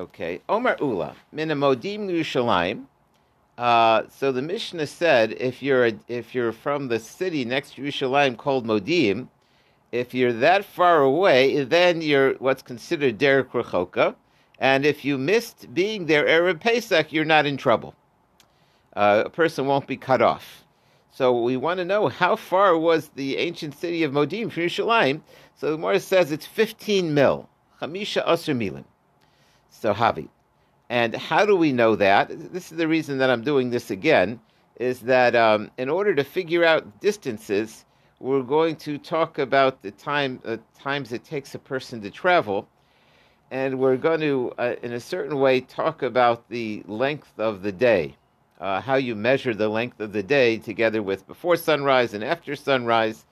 Okay, Omer Ula, Minamodim Yerushalayim. Uh, so the Mishnah said, if you're a, if you're from the city next to Yerushalayim called Modim, if you're that far away, then you're what's considered derek rechoka, and if you missed being there erev Pesach, you're not in trouble. Uh, a person won't be cut off. So we want to know how far was the ancient city of Modim from Yerushalayim. So the Gemara says it's 15 mil, chamisha asr milim. So Havi. And how do we know that? This is the reason that I'm doing this again, is that um, in order to figure out distances, we're going to talk about the time uh, times it takes a person to travel, and we're going to, uh, in a certain way, talk about the length of the day, uh, how you measure the length of the day together with before sunrise and after sunrise.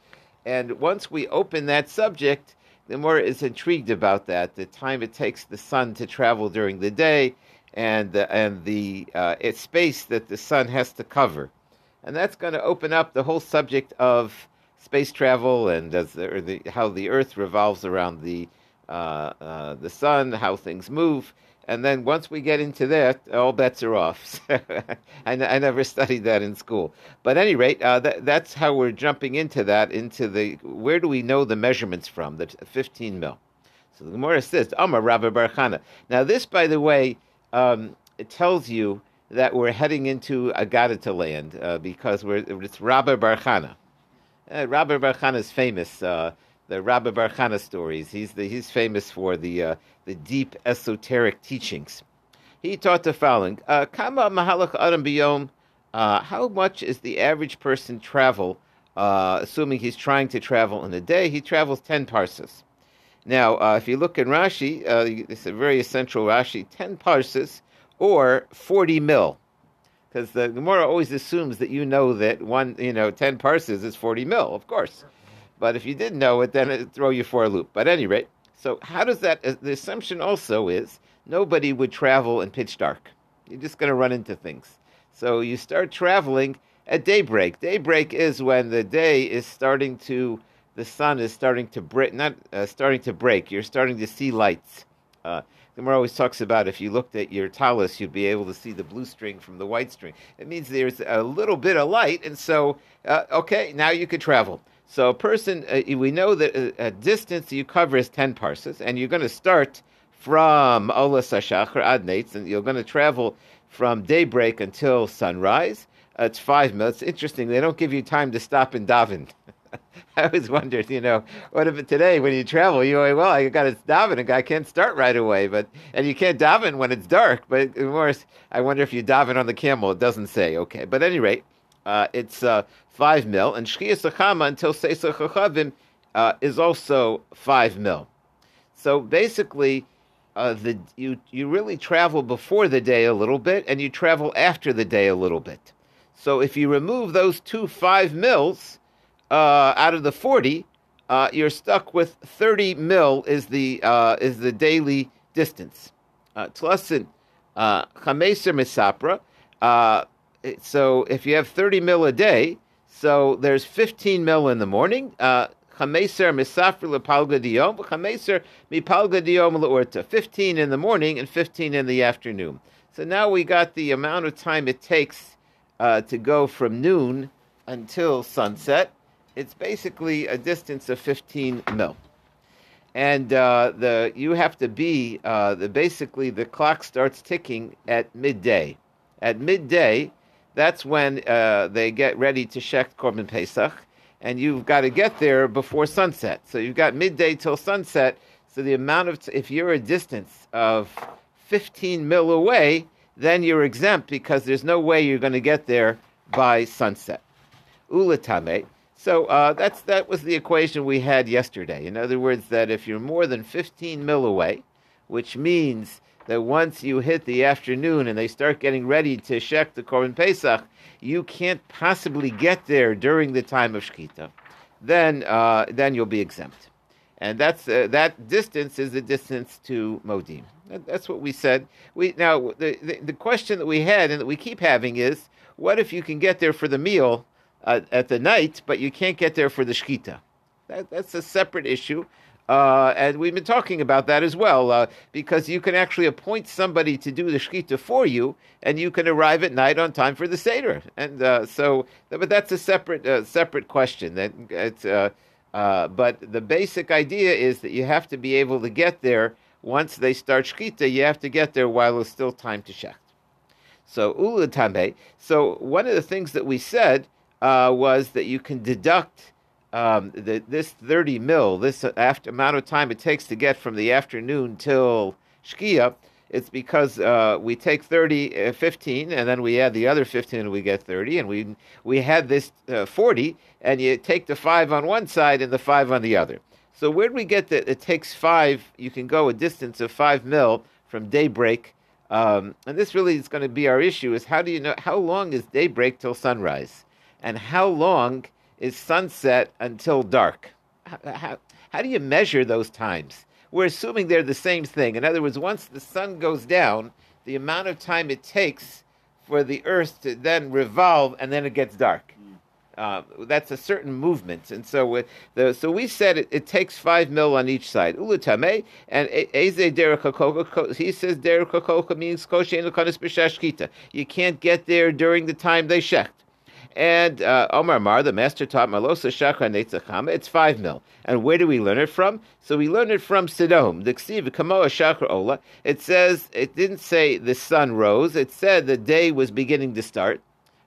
And once we open that subject, the more is intrigued about that, the time it takes the sun to travel during the day, and the, and the uh, space that the sun has to cover, and that's going to open up the whole subject of space travel and the, the, how the Earth revolves around the uh, uh, the sun, how things move. And then once we get into that, all bets are off. I, I, never studied that in school. But at any rate, uh, that, that's how we're jumping into that, into the, where do we know the measurements from, the 15 mil. So the Gemara says, Amar Rabbi Barchana. Now this, by the way, um, tells you that we're heading into Agadata land uh, because we're, it's Rabbi Barchana. Uh, Rabbi Barchana is famous. Uh, the Rabbi Barchana stories. He's the, he's famous for the uh, the deep esoteric teachings. He taught the following: uh, Kama mahalach adam biyom. Uh, how much is the average person travel? Uh, assuming he's trying to travel in a day, he travels ten parses. Now, uh, if you look in Rashi, it's a very essential Rashi: ten parses or forty mil because the Gemara always assumes that you know that one, you know, ten parses is forty mil, of course. But if you didn't know it, then it'd throw you for a loop. But any rate, so how does that? Uh, the assumption also is nobody would travel in pitch dark. You're just going to run into things. So you start traveling at daybreak. Daybreak is when the day is starting to, the sun is starting to break, not uh, starting to break. You're starting to see lights. Uh, Gemara always talks about if you looked at your tallis, you'd be able to see the blue string from the white string. It means there's a little bit of light, and so uh, okay, now you could travel. So a person, uh, we know that a, uh, a, distance you cover is 10 parses, and you're going to start from Ola Sashachar ad Nates, and you're going to travel from daybreak until sunrise. Uh, it's five minutes. Interesting, they don't give you time to stop and daven. I always wondered, you know, what if today when you travel, you go, well, I got to daven, and I can't start right away, but and you can't daven when it's dark. But of course, I wonder if you daven on the camel. It doesn't say. Okay, but at any rate, uh, it's uh, five mil, and Shchiyas Achama until Seisach Chachavim uh, is also five mil. So basically, uh, the you you really travel before the day a little bit, and you travel after the day a little bit. So if you remove those two five mils uh, out of the forty, uh, you're stuck with thirty mil is the is the daily distance. Tlasin chameser misapra. So if you have thirty mil a day, so there's 15 mil in the morning. Uh, chameser misafri lepalga diyom, chameser mipalga diyom leurta. 15 in the morning and 15 in the afternoon. So now we got the amount of time it takes uh, to go from noon until sunset. It's basically a distance of 15 mil. And uh, the you have to be uh, the basically the clock starts ticking at midday. At midday, that's when uh, they get ready to shech Korban Pesach, and you've got to get there before sunset. So you've got midday till sunset. So the amount of, t- if you're a distance of 15 mil away, then you're exempt because there's no way you're going to get there by sunset. Ulatame. So uh, that's that was the equation we had yesterday. In other words, that if you're more than 15 mil away, which means that once you hit the afternoon and they start getting ready to shek the Korban Pesach, you can't possibly get there during the time of Shkita. Then, uh, then you'll be exempt. And that's uh, that distance is the distance to Modim. That's what we said. We now the, the, the question that we had and that we keep having is, what if you can get there for the meal uh, at the night, but you can't get there for the shkita? That, that's a separate issue. Uh, and we've been talking about that as well, uh, because you can actually appoint somebody to do the shkita for you, and you can arrive at night on time for the seder. And uh, so, but that's a separate uh, separate question. That it's, uh, uh, but the basic idea is that you have to be able to get there once they start shkita. You have to get there while there's still time to shecht. So ulatame. So one of the things that we said was that you can deduct um, the, this 30 mil, this after, amount of time it takes to get from the afternoon till Shkia, it's because uh, we take 30, uh, 15, and then we add the other 15 and we get 30, and we, we had this uh, 40, and you take the 5 on one side and the 5 on the other. So where do we get that it takes 5, you can go a distance of 5 mil from daybreak, um, and this really is going to be our issue, is how do you know, how long is daybreak till sunrise? And how long is sunset until dark. How, how, how, do you measure those times? We're assuming they're the same thing. In other words, once the sun goes down, the amount of time it takes for the earth to then revolve and then it gets dark. Uh, that's a certain movement, and so the, so we said it, it, takes five mil on each side. Ulutame and eze derekakoka. He says derekakoka means koshen You can't get there during the time they shecht. And uh, Omar Mar, the master taught Malosa Shachar Netzachama. It's five mil. And where do we learn it from? So we learn it from Sidom. The Ksiv Kamoa Shachar Ola. It says it didn't say the sun rose. It said the day was beginning to start.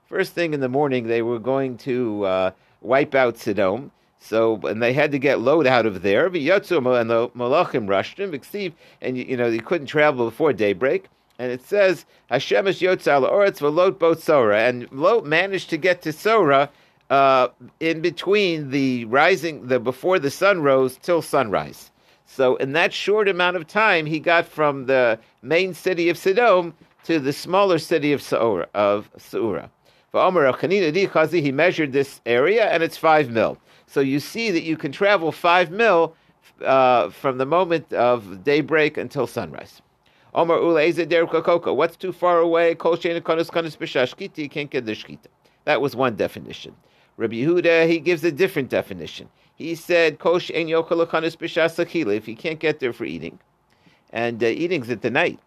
First thing in the morning, they were going to uh, wipe out Sidom. So, and they had to get Lot out of there. And the Malachim rushed him, and you know, you couldn't travel before daybreak and it says Hashem is yotzal oretz v'lot both Sora, and Lot managed to get to Sora uh, in between the rising, the before the sun rose till sunrise. So in that short amount of time, he got from the main city of Sodom to the smaller city of Saura. Of Saura. He measured this area, and it's five mil. So you see that you can travel five mil uh, from the moment of daybreak until sunrise. Omar Ula Koko. What's too far away? Kol Kanus Kanus B'Shashkita. You can't get the Shkita. That was one definition. Rabbi Yehuda, he gives a different definition. He said, Kosh en if you can't get there for eating. And uh, eating's at the night.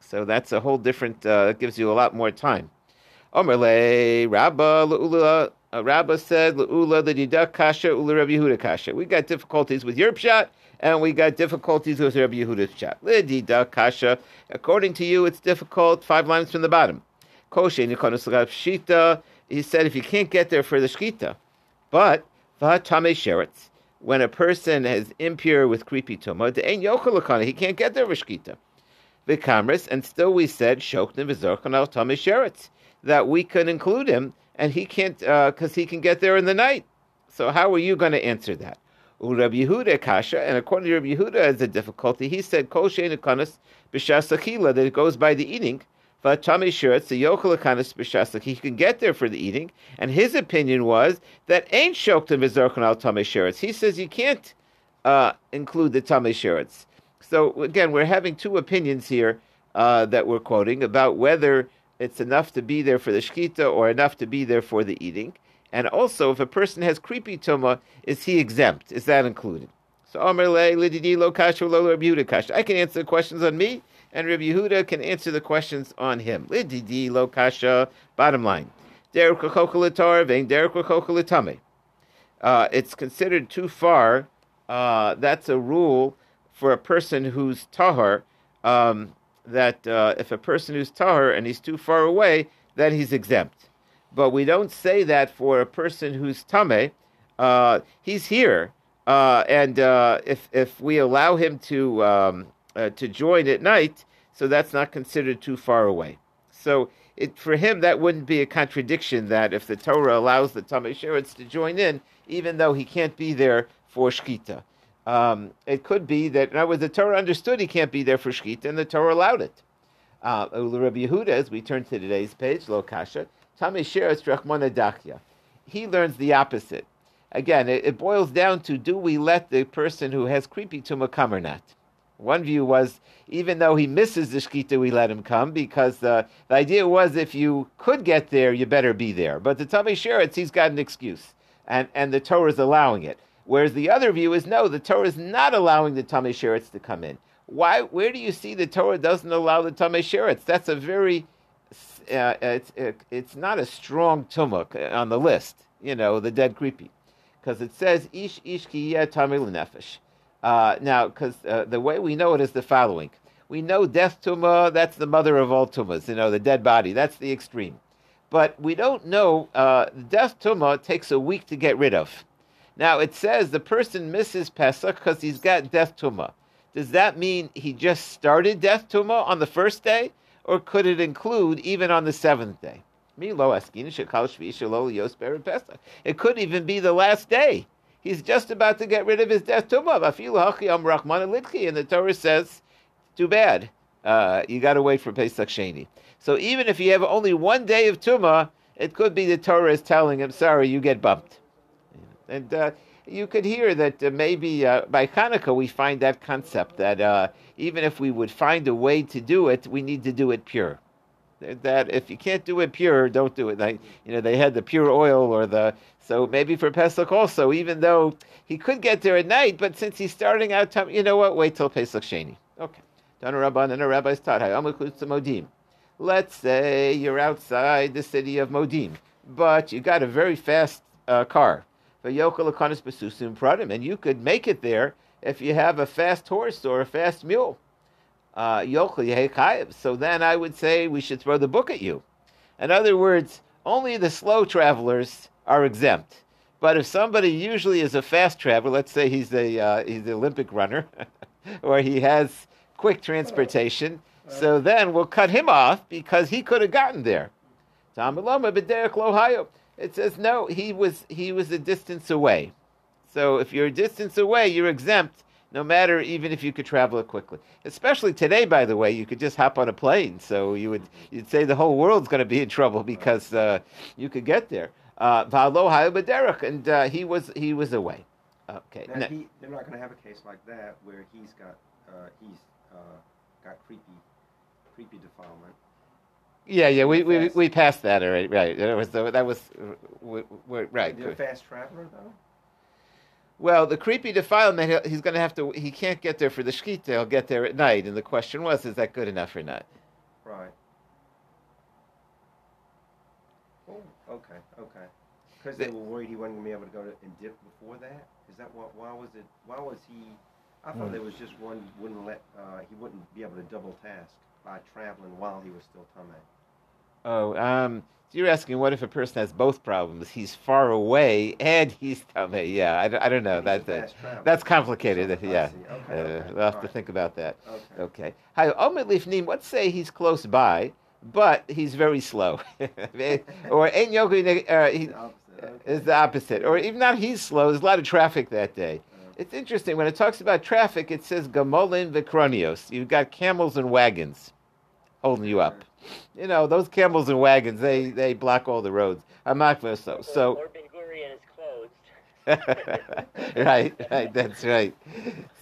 So that's a whole different, uh, it gives you a lot more time. Omerle, Rabba, La'ula, uh, Rabba said, La'ula, the Didak Kasha, Ula Rabbi Yehuda Kasha. We got difficulties with your pshat, and we got difficulties with Rabbi Yehuda's chat. Lidida kasha. According to you, it's difficult. Five lines from the bottom. Koshe shita. He said if you can't get there for the shkita, but vahatame sheretz. When a person is impure with creepy tuma, ein yokalakana, he can't get there for shkita. Vikamris, and still we said shoknim v'zorchan al tame sheretz that we can include him, and he can't because uh, he can get there in the night. So how are you going to answer that? Rabbi Yehuda kasha, and according to Rabbi Yehuda, as a difficulty, he said kol she'enikanas b'shasachila that it goes by the eating. Vatami shiretz the b'shasach. He can get there for the eating, and his opinion was that ain't shoktim v'zorchan al tamei shiretz. He says you can't uh, include the tamei shiretz. So again, we're having two opinions here uh, that we're quoting about whether it's enough to be there for the shkita or enough to be there for the eating. And also, if a person has creepy tuma, is he exempt? Is that included? So Amr Lididi Lo Kasha Lo Rabbi Yehuda Kasha. I can answer the questions on me, and Rabbi Yehuda can answer the questions on him. Lididi Lo Kasha. Bottom line, Derek Derek uh, It's considered too far. Uh, that's a rule for a person who's tahar. Um, that uh, if a person who's tahar and he's too far away, then he's exempt but we don't say that for a person who's tame. Uh, he's here, uh, and uh, if if we allow him to um, uh, to join at night, so that's not considered too far away. So it, for him, that wouldn't be a contradiction. That if the Torah allows the tame sheretz to join in, even though he can't be there for shkita. Um, it could be that, words, the Torah understood he can't be there for shkita, and the Torah allowed it. Uh, Rabbi Yehuda, as we turn to today's page, Lo Kasha, he learns the opposite. Again, it, it, boils down to do we let the person who has creepy tumah come or not? One view was even though he misses the shkita, we let him come because uh, the idea was if you could get there, you better be there. But the Tamei Sheretz, he's got an excuse, and, and the Torah is allowing it. Whereas the other view is no, the Torah is not allowing the Tamei Sheretz to come in. Why? Where do you see the Torah doesn't allow the Tamei Sheretz? That's a very, uh, it's, it's not a strong tumuk on the list, you know, the dead creepy. Because it says, Ish Ish Ki Tamei Nefesh. Uh, now, because uh, the way we know it is the following. We know death tumah, that's the mother of all tumas, you know, the dead body, that's the extreme. But we don't know, uh, death tumah takes a week to get rid of. Now, it says the person misses Pesach because he's got death tumah. Does that mean he just started death tumah on the first day? Or could it include even on the seventh day? It could even be the last day. He's just about to get rid of his death tumah. And the Torah says, too bad. Uh, you got to wait for Pesach Sheni. So even if you have only one day of tumah, it could be the Torah is telling him, sorry, you get bumped. And uh, you could hear that uh, maybe uh, by Hanukkah we find that concept that uh, even if we would find a way to do it, we need to do it pure that if you can't do it pure, don't do it. Like, you know, they had the pure oil or the so maybe for Pesach also, even though he could get there at night, but since he's starting out, time, you know what? Wait till Pesach Sheni. Okay. Dana Rabban and a rabbi's taught. Modim. Let's say you're outside the city of Modim, but you got a very fast uh, car. And you could make it there if you have a fast horse or a fast mule uh, so then I would say we should throw the book at you. In other words, only the slow travelers are exempt. But if somebody usually is a fast traveler, let's say he's a uh, he's an Olympic runner, or he has quick transportation, so then we'll cut him off because he could have gotten there. It says no, he was he was a distance away. So if you're a distance away, you're exempt no matter even if you could travel it quickly. Especially today, by the way, you could just hop on a plane. So you would you'd say the whole world's going to be in trouble because uh, you could get there. Uh, and uh, he was he was away. Okay. Now, he, they're not going to have a case like that where he's got uh, he's uh, got creepy creepy defilement. Yeah, yeah, we, we, we passed that already. Right, that was that was we, we, right. You're a fast traveler though. Well, the creepy defilement, he's going to have to, he can't get there for the shkita, he'll get there at night. And the question was, is that good enough or not? Right. Oh, okay, okay. Because they were worried he wasn't going to be able to go to, and dip before that? Is that what, why was it, why was he, I thought mm. there was just one, wouldn't let, uh, he wouldn't be able to double task by traveling while he was still Tameh. Oh, um, you're asking what if a person has both problems? He's far away and he's Tameh. Yeah, I, I don't know. That's uh, that's complicated. So, yeah, okay, uh, okay. we'll have All to right. think about that. Okay. Hi, Omer Lifnim. Let's say he's close by, but he's very slow, or Ein Yogu uh, he, is the opposite, or even not he's slow. There's a lot of traffic that day. It's interesting when it talks about traffic. It says gamolin vikronios. You've got camels and wagons holding you up you know, those camels and wagons, they, they block all the roads. I'm not for so. So. Or Ben Gurion is closed. right, right, that's right.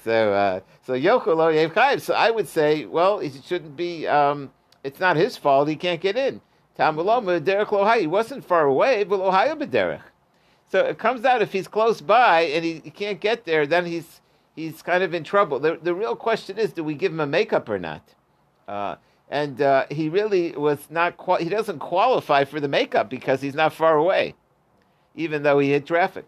So, uh, so Yochelo Yev So I would say, well, it shouldn't be. Um, it's not his fault. He can't get in. Tamaloma Derek Lohai. He wasn't far away, but Ohio Bederech. So it comes out if he's close by and he, he, can't get there, then he's he's kind of in trouble. The, the real question is, do we give him a makeup or not? Uh, and uh, he really was not. Qual- he doesn't qualify for the makeup because he's not far away, even though he hit traffic.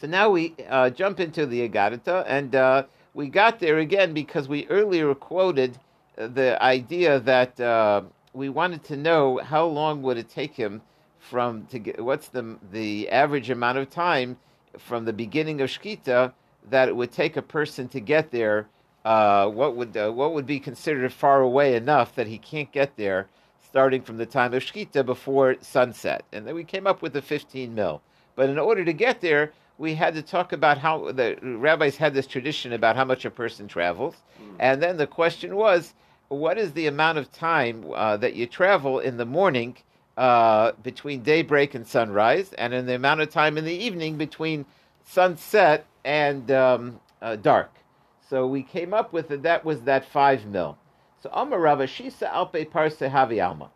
So now we uh, jump into the Agadita, and uh, we got there again because we earlier quoted the idea that uh, we wanted to know how long would it take him from to get what's the the average amount of time from the beginning of Shkita that it would take a person to get there uh, what would uh, what would be considered far away enough that he can't get there, starting from the time of Shkita before sunset, and then we came up with the 15 mil. But in order to get there, we had to talk about how the rabbis had this tradition about how much a person travels, mm. and then the question was, what is the amount of time uh, that you travel in the morning uh, between daybreak and sunrise, and in the amount of time in the evening between sunset and um, uh, dark? So we came up with that. That was that five mil. So Amar Rava Shisa Alpe Parse Havi Alma.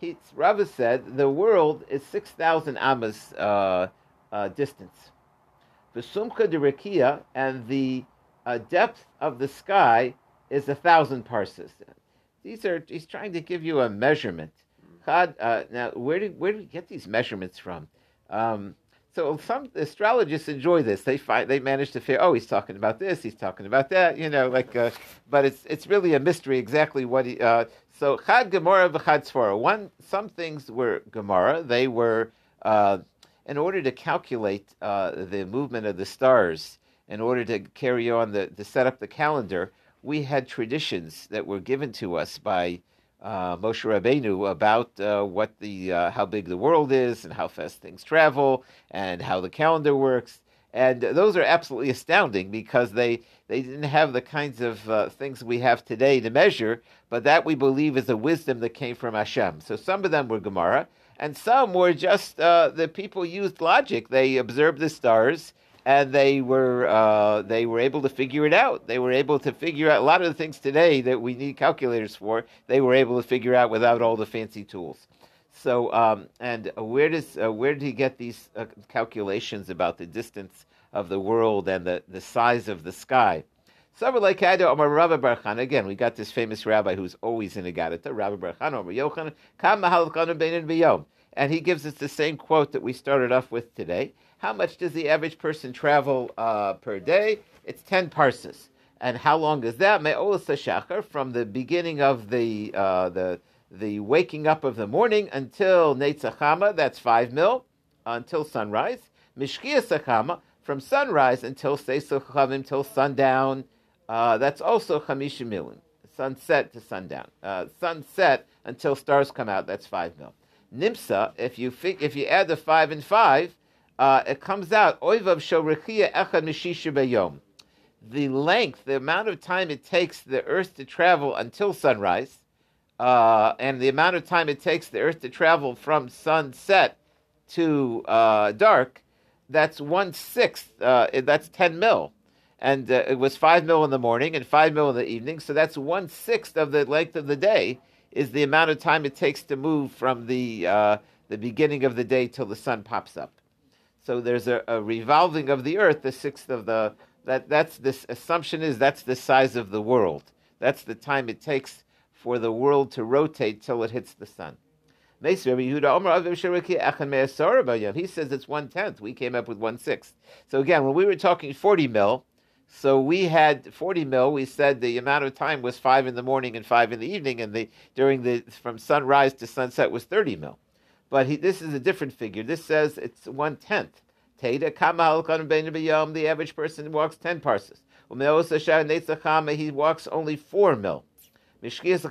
He, Rava said the world is six thousand amas uh, uh, distance. Vesumcha de Rekia, and the uh, depth of the sky is a thousand parses. These are he's trying to give you a measurement. Uh, now where did where do we get these measurements from? Um, so some astrologists enjoy this. They find they manage to figure, oh, he's talking about this, he's talking about that, you know, like. Uh, but it's it's really a mystery exactly what he. Uh, so Chad Gemara v'Chad Sfara. One, some things were Gemara. They were uh, in order to calculate uh, the movement of the stars, in order to carry on the to set up the calendar. We had traditions that were given to us by uh, Moshe Rabbeinu about uh, what the uh, how big the world is and how fast things travel and how the calendar works. And those are absolutely astounding because they, they didn't have the kinds of uh, things we have today to measure, but that we believe is a wisdom that came from Hashem. So some of them were Gemara, and some were just uh, the people used logic. They observed the stars and they were uh, they were able to figure it out. They were able to figure out a lot of the things today that we need calculators for. They were able to figure out without all the fancy tools. So, um, and where does uh, where did he get these uh, calculations about the distance of the world and the, the size of the sky? Again, we got this famous rabbi who's always in a Gadata, Rabbi Barchan, Omer Yochanan, Kam Beyom. And he gives us the same quote that we started off with today. How much does the average person travel uh, per day? It's 10 parses. And how long is that? from the beginning of the, uh, the, the waking up of the morning until Netzachama, that's 5 mil, until sunrise. Mishkia Sachama, from sunrise until Seisochavim, till sundown, uh, that's also Chamisha Milim. Sunset to sundown. Uh, sunset until stars come out, that's 5 mil. Nimsa, if you, if you add the 5 and 5, uh, it comes out oivav shorechia echad mishisha bayom. The length, the amount of time it takes the Earth to travel until sunrise, uh, and the amount of time it takes the Earth to travel from sunset to uh, dark, that's one sixth. Uh, that's ten mil, and uh, it was five mil in the morning and five mil in the evening. So that's one sixth of the length of the day is the amount of time it takes to move from the uh, the beginning of the day till the sun pops up. So there's a, a, revolving of the earth, the sixth of the that that's this assumption is that's the size of the world. That's the time it takes for the world to rotate till it hits the sun. He says it's one tenth. We came up with one sixth. So again, when we were talking forty mil, so we had forty mil. We said the amount of time was five in the morning and five in the evening, and the during the from sunrise to sunset was thirty mil. But he, this is a different figure. This says it's one tenth. the average person walks ten parses. He walks only four mil. This is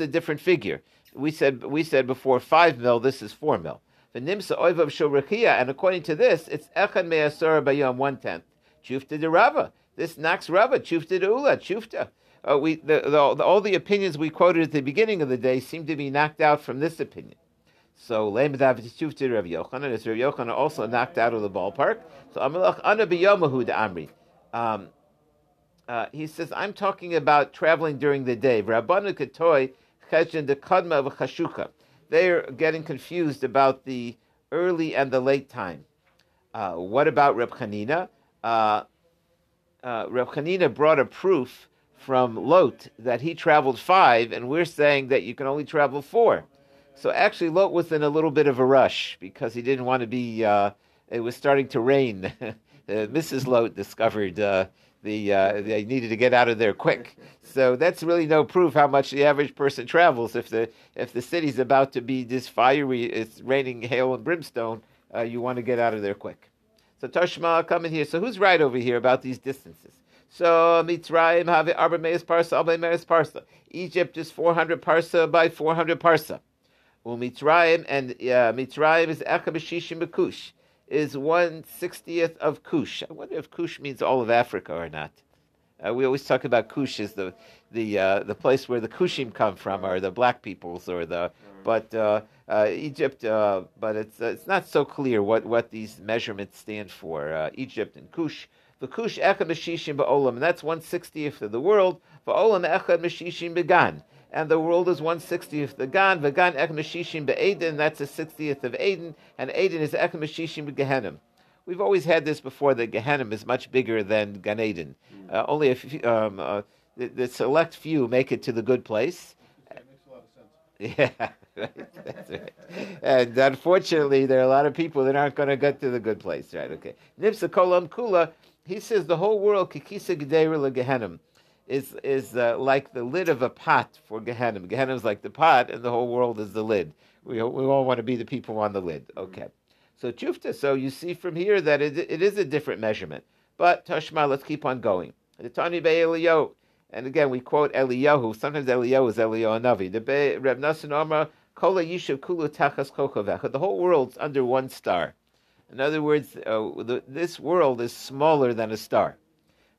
a different figure. We said we said before five mil. This is four mil. And according to this, it's echan bayom one tenth. Chufta de Rava. This knocks Rava. Chufta de Ula. Chufta. Uh, we the, the, all the opinions we quoted at the beginning of the day seem to be knocked out from this opinion. So Lemdav Tishufti Rav Yochanan, Rav Yochanan also knocked out of the ballpark. So Amalach Ana de Amri. Um, uh, he says, I'm talking about traveling during the day. Rabbanu Katoy Cheshin de Kadma of Chashuka. They're getting confused about the early and the late time. Uh, what about Reb Chanina? Uh, uh, Reb Chanina brought a proof from Lot that he traveled five, and we're saying that you can only travel four. So actually, Lot was in a little bit of a rush because he didn't want to be. Uh, it was starting to rain. Mrs. Lot discovered uh, the uh, they needed to get out of there quick. So that's really no proof how much the average person travels. If the if the city's about to be this fiery, it's raining hail and brimstone. Uh, you want to get out of there quick. So Tashma coming here. So who's right over here about these distances? So Mitzrayim have Arba Meis Parsa, Arba Meis Parsa. Egypt is 400 parsa by 400 parsa. Umitzrayim and uh, Mitzrayim is Echabashishim Kush, is one sixtieth of Kush. I wonder if Kush means all of Africa or not. Uh, we always talk about Kush as the the uh, the place where the Kushim come from, or the black peoples, or the but uh, uh Egypt. Uh, but it's uh, it's not so clear what, what these measurements stand for. Egypt and Kush. The Kush echad meshishim ba'olam, and that's one sixtieth of the world. Ba'olam echad began and the world is one sixtieth the Gan. Vagan Ek Meshishim Be'edin, that's a sixtieth of Eden, and Eden is Ek Meshishim Begehenim. we've always had this before that Gehenna is much bigger than Gan Eden. Uh, only a few, um, uh, the, the select few make it to the good place. That makes a lot of sense. Yeah, right. That's right. And unfortunately, there are a lot of people that aren't going to get to the good place, right? Okay. Nipsa kolam kula. He says the whole world kikisa gedera legehenim is is uh, like the lid of a pot for Gehenim. Gehenim is like the pot, and the whole world is the lid. We we all want to be the people on the lid. Okay. So chufta. So you see from here that it, it is a different measurement. But Tashma, let's keep on going. The Tani Eliyahu. And again, we quote Eliyahu. Sometimes Eliyahu is Eliyahu Navi. The Be- Reb Nassan Omar, Kola Yishuv Kulu Tachas Kokovecha. The whole world's under one star. In other words, uh, the, this world is smaller than a star.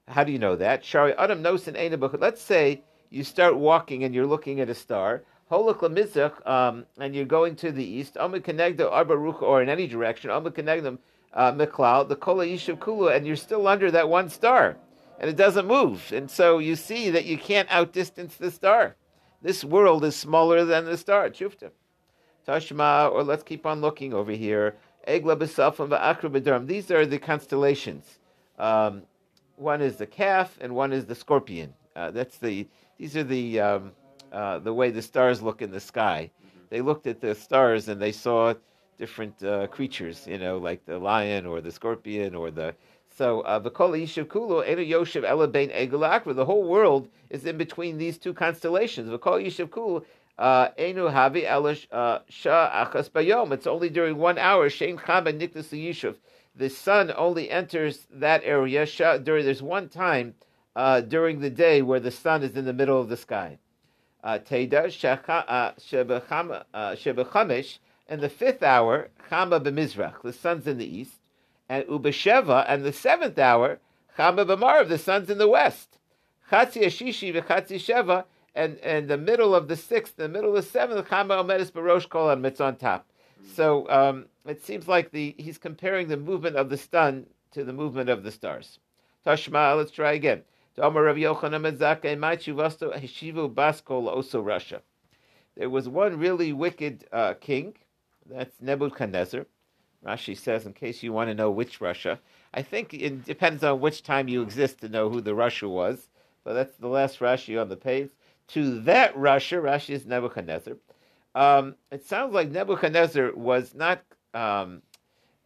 How do you know that? Shari Adam Nosin Einabuk. Let's say you start walking and you're looking at a star. Holok um, and you're going to the east. Omer Kenegda Arba Rucha, or in any direction. Omer Kenegda Miklal, the Kola Yishuv Kulu, and you're still under that one star and it doesn't move. And so you see that you can't outdistance the star. This world is smaller than the star. Chufta. Tashma, or let's keep on looking over here. Egla b'safam v'akra. These are the constellations. Um, one is the calf, and one is the scorpion. Uh, that's the. These are the um, uh, the way the stars look in the sky. They looked at the stars and they saw different uh, creatures. You know, like the lion or the scorpion or the so v'kol yishuv kulo enu yoshev ela bein egel The whole world is in between these two constellations. V'kol yishuv kulo enu havi ela sha achas bayom. It's only during one hour. Shein chama niknas yishuv. The sun only enters that area. During there's one time uh, during the day where the sun is in the middle of the sky. Teda shebechamish. In the fifth hour, chama b'mizrach. The sun's in the east and Ubesheva, and the seventh hour, Chama b'marav, the sun's in the west. Chatzi Ashishi v'Chatzi Sheva, and and the middle of the sixth, the middle of the seventh, Chama Omedis Barosh Kol, and it's on top. So um, it seems like the he's comparing the movement of the sun to the movement of the stars. Tashma, let's try again. There was one really wicked uh, king, that's Nebuchadnezzar. Rashi says, in case you want to know which Rasha. I think it depends on which time you exist to know who the Rasha was. But that's the last Rashi on the page. To that Rasha, Rashi is Nebuchadnezzar. Um, it sounds like Nebuchadnezzar was not. Um,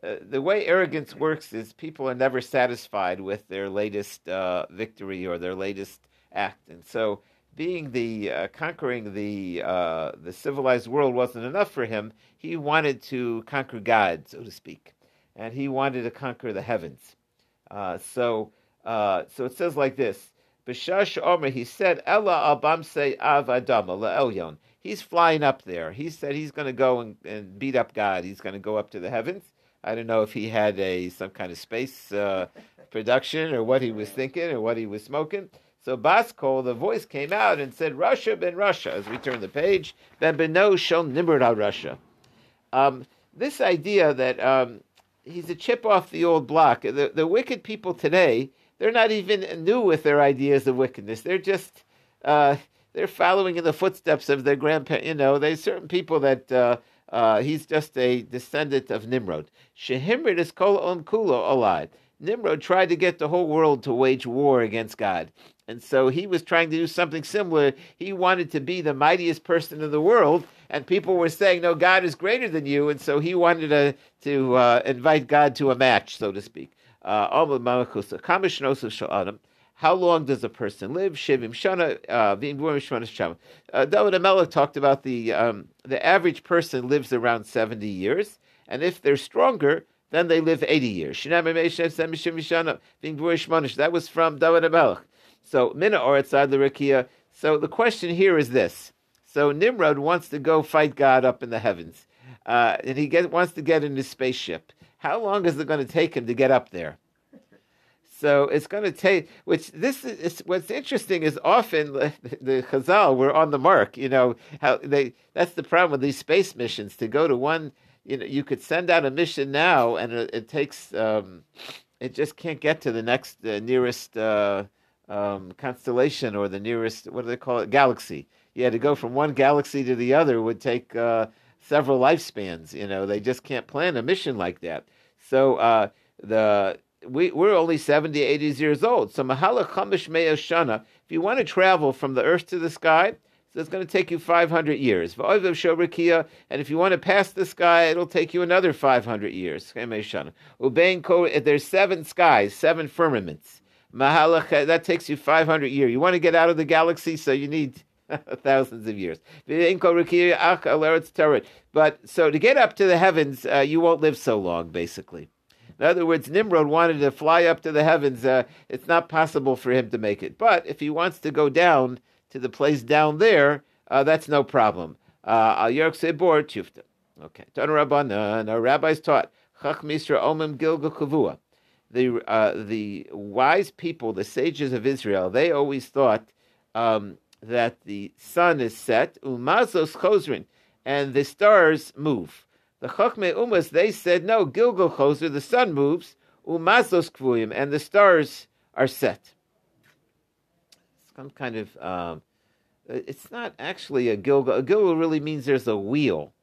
uh, the way arrogance works is people are never satisfied with their latest uh, victory or their latest act, and so being the uh, conquering the uh, the civilized world wasn't enough for him. He wanted to conquer God, so to speak, and he wanted to conquer the heavens. Uh, so uh, so it says like this: B'shash Omer, he said, Ella abamse av adama. He's flying up there. He said he's going to go and, and, beat up God. He's going to go up to the heavens. I don't know if he had a some kind of space uh, production or what he was thinking or what he was smoking. So Baskol, the voice came out and said, Rasha ben Rasha, as we turn the page, ben beno shel Nimrod Rasha. Um, this idea that um, he's a chip off the old block, the, the wicked people today, they're not even new with their ideas of wickedness. They're just, uh, they're following in the footsteps of their grandparents. You know, there's certain people that, uh, uh, he's just a descendant of Nimrod. Shehimrid is kol on kulo alive. Nimrod tried to get the whole world to wage war against God. And so he was trying to do something similar. He wanted to be the mightiest person in the world, and people were saying, "No, God is greater than you." And so he wanted to to uh, invite God to a match, so to speak. Uh, How long does a person live? Shivim shana. Uh, uh David Amelech talked about the um, the average person lives around seventy years, and if they're stronger, then they live eighty years. That was from David Amelech. So mina or outside the. So the question here is this: So Nimrod wants to go fight God up in the heavens, uh, and he get, wants to get in his spaceship. How long is it going to take him to get up there? So it's going to take. Which this is what's interesting is often the, the Chazal were on the mark. You know how they. That's the problem with these space missions. To go to one, you know, you could send out a mission now, and it, it takes. Um, it just can't get to the next uh, nearest. Uh, um, constellation or the nearest, what do they call it, galaxy. Yeah, to go from one galaxy to the other would take uh, several lifespans. You know, they just can't plan a mission like that. So uh, the we, we're only 70, 80 years old. So Mahala Chamish Shana, if you want to travel from the earth to the sky, so it's going to take you 500 years. And if you want to pass the sky, it'll take you another 500 years. There's seven skies, seven firmaments. Mahalach, That takes you 500 years. You want to get out of the galaxy, so you need thousands of years. But so to get up to the heavens, uh, you won't live so long, basically. In other words, Nimrod wanted to fly up to the heavens. Uh, it's not possible for him to make it. But if he wants to go down to the place down there, uh, that's no problem. Uh, Al Yerk Sebor Tufta. Okay. Tan Rabbanan, our rabbis taught, Chach Misra Omim Kavua. The, uh, the wise people, the sages of Israel, they always thought um, that the sun is set, umazos chosrin, and the stars move. The Chachme Umas, they said, no, Gilgal choser, the sun moves, umazos kvuyim, and the stars are set. Some kind of, um, it's not actually a Gilgal. A Gilgal really means there's a wheel.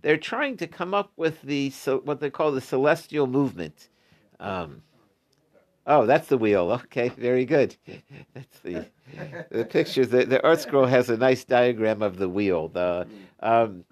They're trying to come up with the what they call the celestial movement. Um, Oh, that's the wheel. Okay, very good. That's the the picture. The, the ArtScroll has a nice diagram of the wheel. The um,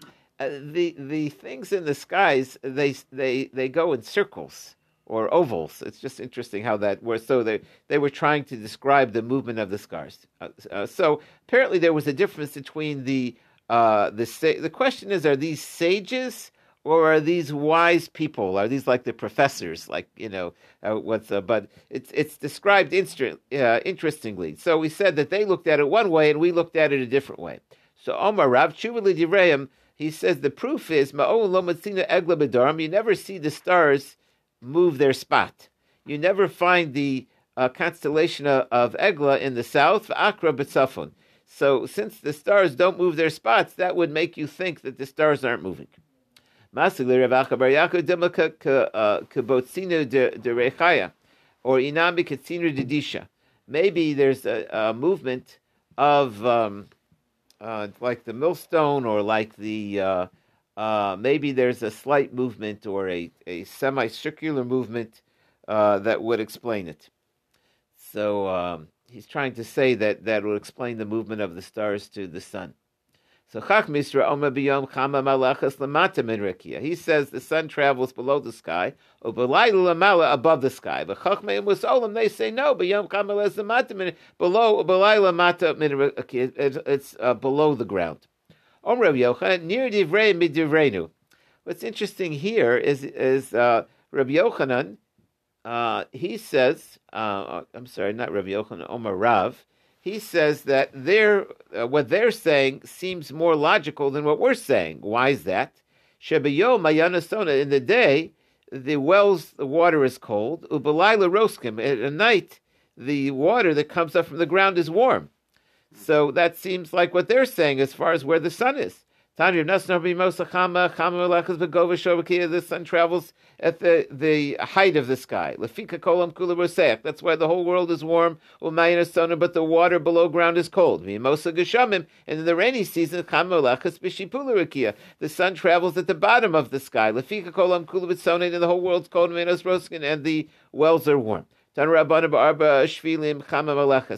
the the things in the skies they they they go in circles or ovals. It's just interesting how that was. So they they were trying to describe the movement of the stars. Uh, uh, so apparently there was a difference between the uh, the the question is: Are these sages? or are these wise people? Are these like the professors? Like you know, uh, what's uh, but it's it's described uh, interestingly. So we said that they looked at it one way and we looked at it a different way. So Omar Rav Chuvali Divrayim, he says the proof is Egla. You never see the stars move their spot. You never find the uh, constellation of, of, Egla in the south. Akra B'tzafon. So since the stars don't move their spots, that would make you think that the stars aren't moving. Rechaya, or Inami Katzinu de Disha. Maybe there's a, a movement of um, uh, like the millstone, or like the uh, uh, maybe there's a slight movement or a, a semicircular movement uh, that would explain it. So um, he's trying to say that that will explain the movement of the stars to the sun. So Chach Misra Omer Biyom Chama Malachas Lamata Min Rikia. He says the sun travels below the sky, Belayla Lamala above the sky. But Chachmei Musolim they say no, Biyom Chama Lamata Min below Belayla Mata Min It's uh, below the ground. Omer Yochanan near Divrei Midivrenu. What's interesting here is is uh, Rabbi Yochanan. Uh, he says, uh, I'm sorry, not Rabbi Yochanan, Omer Rav he says that they're, uh, what they're saying seems more logical than what we're saying. Why is that? Shebeyo mayanasona, in the day, the wells, the water is cold. Ubalayla roskim, at night, the water that comes up from the ground is warm. So that seems like what they're saying as far as where the sun is. The sun travels at the, the height of the sky. lafika kolam kulabusek That's why the whole world is warm. But the water below ground is cold. And in the rainy season, the sun travels at the bottom of the sky. Lafika Kolam Kulabitsona And the whole world's cold. And the wells are warm.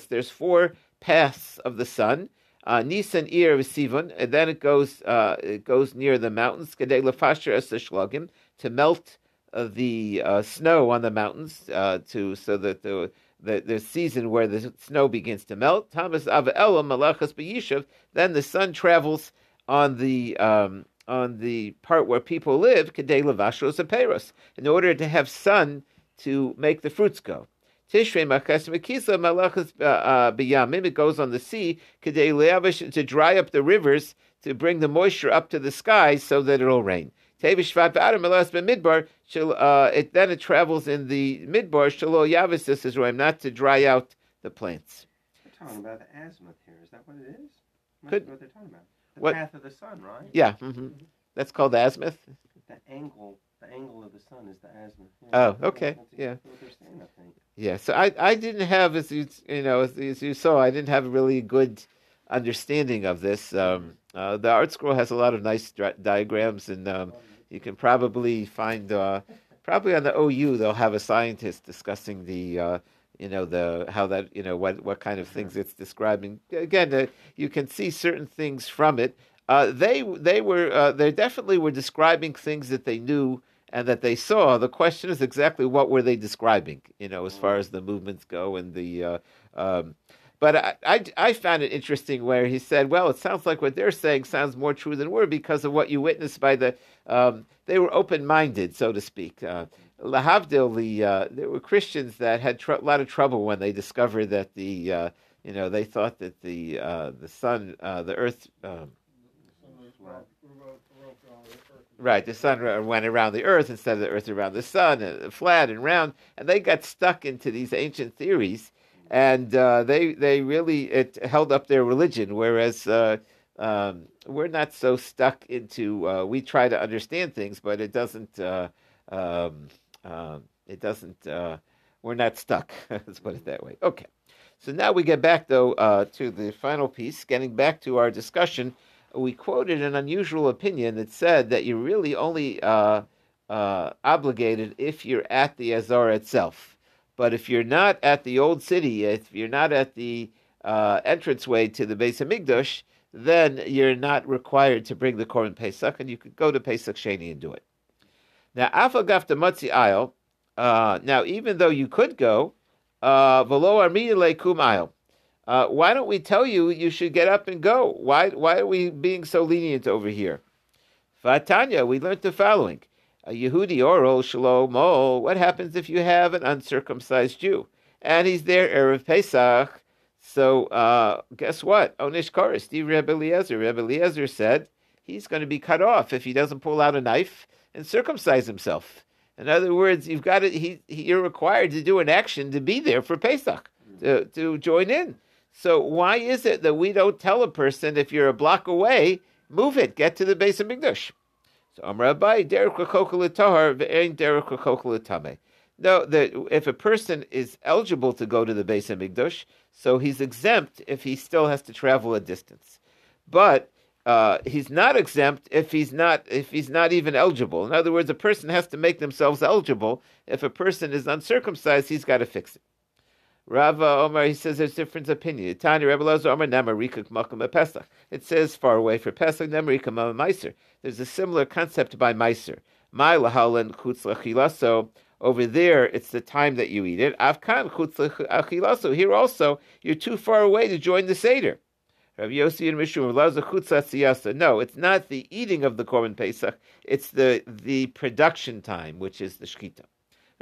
There's four paths of the sun uh, Nisan Iyar Sivon, and then it goes uh, it goes near the mountains, to melt uh, the uh, snow on the mountains, uh, to so that the, the the season where the snow begins to melt. Tammuz Av Elul Malachas B'Yishav. Then the sun travels on the um, on the part where people live, Kedei Levashos in order to have sun to make the fruits go. Tishrei Machas Mekisa Malachas uh, uh, Biyamim. It goes on the sea to dry up the rivers to bring the moisture up to the sky so that it'll rain. Tevish Ba'adam Malas Midbar. Uh, it then it travels in the midbar. Shalo Yavis is not to dry out the plants. They're talking about the azimuth here. Is that what it is? Must Could, what they're talking about. The what, path of the sun, right? Yeah. Mm-hmm. That's called the azimuth. The angle, the angle of the sun is the. Yeah. Oh, okay. Yeah. Yeah, so I, I didn't have as you you know as, as you saw I didn't have a really good understanding of this. Um, uh, the ArtScroll has a lot of nice diagrams, and um, you can probably find uh, probably on the OU they'll have a scientist discussing the uh, you know the how that you know what what kind of things it's describing. Again, uh, you can see certain things from it. Uh, they they were uh, they definitely were describing things that they knew and that they saw. The question is exactly what were they describing? You know, as far as the movements go and the. Uh, um, but I, I, I, found it interesting where he said, "Well, it sounds like what they're saying sounds more true than we're because of what you witnessed by the. Um, they were open-minded, so to speak. Uh, the uh, there were Christians that had tr- a lot of trouble when they discovered that the uh, you know they thought that the uh, the sun, uh, the earth. Um, Right, the sun went around the earth instead of the earth around the sun, and flat and round, and they got stuck into these ancient theories and uh, they they really it held up their religion. Whereas uh, um, we're not so stuck into uh, we try to understand things, but it doesn't uh, um, um, it doesn't uh, we're not stuck. Let's put it that way. Okay, so now we get back though uh, to the final piece. Getting back to our discussion, we quoted an unusual opinion that said that you're really only obligated if you're at the Azar itself. But if you're not at the old city, if you're not at the uh, entranceway to the base of Hamikdash, then you're not required to bring the Korban Pesach, and you could go to Pesach Sheni and do it. Now, Afagaf Matzi Isle, uh, now even though you could go, uh, Velo Armiyale Kum Isle, uh, why don't we tell you you should get up and go? Why, why are we being so lenient over here? Fatanya, we learned the following a Yehudi oral shalom What happens if you have an uncircumcised Jew and he's there erev Pesach? So uh, guess what? Onish Koris, Steve Rebbe Eliezer. Rebbe Eliezer said he's going to be cut off if he doesn't pull out a knife and circumcise himself. In other words, you've got to, he, he, you're required to do an action to be there for Pesach, to, to join in. So why is it that we don't tell a person if you're a block away, move it, get to the base of Hamikdash? So Amr Abai, Derek Tahar, Ve'ein Derek Tame. No, that if a person is eligible to go to the base of Hamikdash, so he's exempt if he still has to travel a distance. But uh, he's not exempt if he's not if he's not even eligible. In other words, a person has to make themselves eligible. If a person is uncircumcised, he's got to fix it. Rava Omar, he says there's different opinion. Tani Rebbe Omar Namarika Kmakam Pesach. It says far away for Pesach Namarika Meiser. There's a similar concept by Meiser. My lahalan chutz lachilaso. Over there, it's the time that you eat it. Avkan chutz. Here also, you're too far away to join the seder. Rav Yossi and Mishum Lazar chutz No, it's not the eating of the korban Pesach. It's the the production time, which is the shkita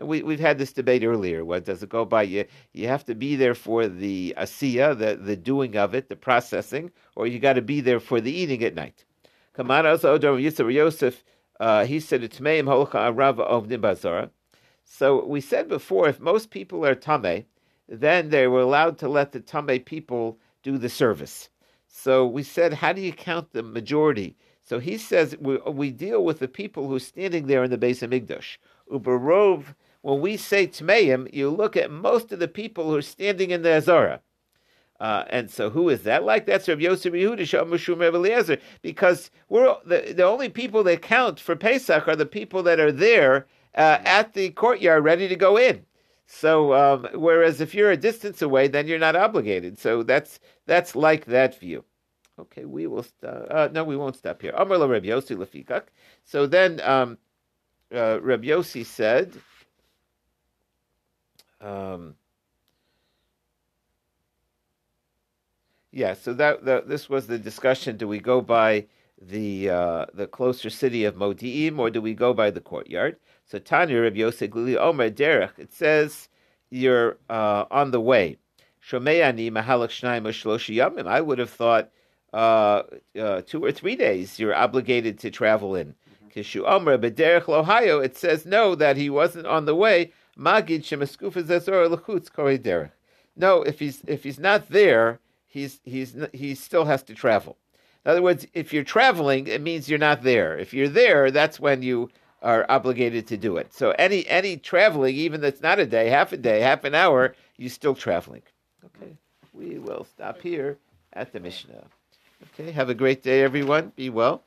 we, we've had this debate earlier. What does it go by? You, you have to be there for the asiya, the, the doing of it, the processing, or you got to be there for the eating at night. Yosef, uh, he said, So we said before, if most people are tame, then they were allowed to let the tame people do the service. So we said, how do you count the majority? So he says we, we deal with the people who're standing there in the Beis Hamikdash. Uberov when we say Tmeim, you look at most of the people who are standing in the Azara. Uh, and so, who is that? Like that's Rav Yosef Yehuda Shom Eliezer, because we're the, the only people that count for Pesach are the people that are there uh, at the courtyard, ready to go in. So, um, whereas if you're a distance away, then you're not obligated. So that's that's like that view. Okay, we will. St- uh, no, we won't stop here. Amar Reb Yossi lefikak. So then, um, uh, Reb Yossi said. Um, yeah, so that, that, this was the discussion. Do we go by the uh, the closer city of Modi'im or do we go by the courtyard? So Tanya Reb Yosef Glili Omer Derech. It says you're uh, on the way. Shomeyani Mahalak Shnaim Yamim. I would have thought uh, uh, two or three days you're obligated to travel in. Kishu Omer Bederech Ohio. It says no that he wasn't on the way Magid lechutz korei No, if he's if he's not there, he's he's he still has to travel. In other words, if you're traveling, it means you're not there. If you're there, that's when you are obligated to do it. So any any traveling, even that's not a day, half a day, half an hour, you're still traveling. Okay, we will stop here at the Mishnah. Okay, have a great day, everyone. Be well.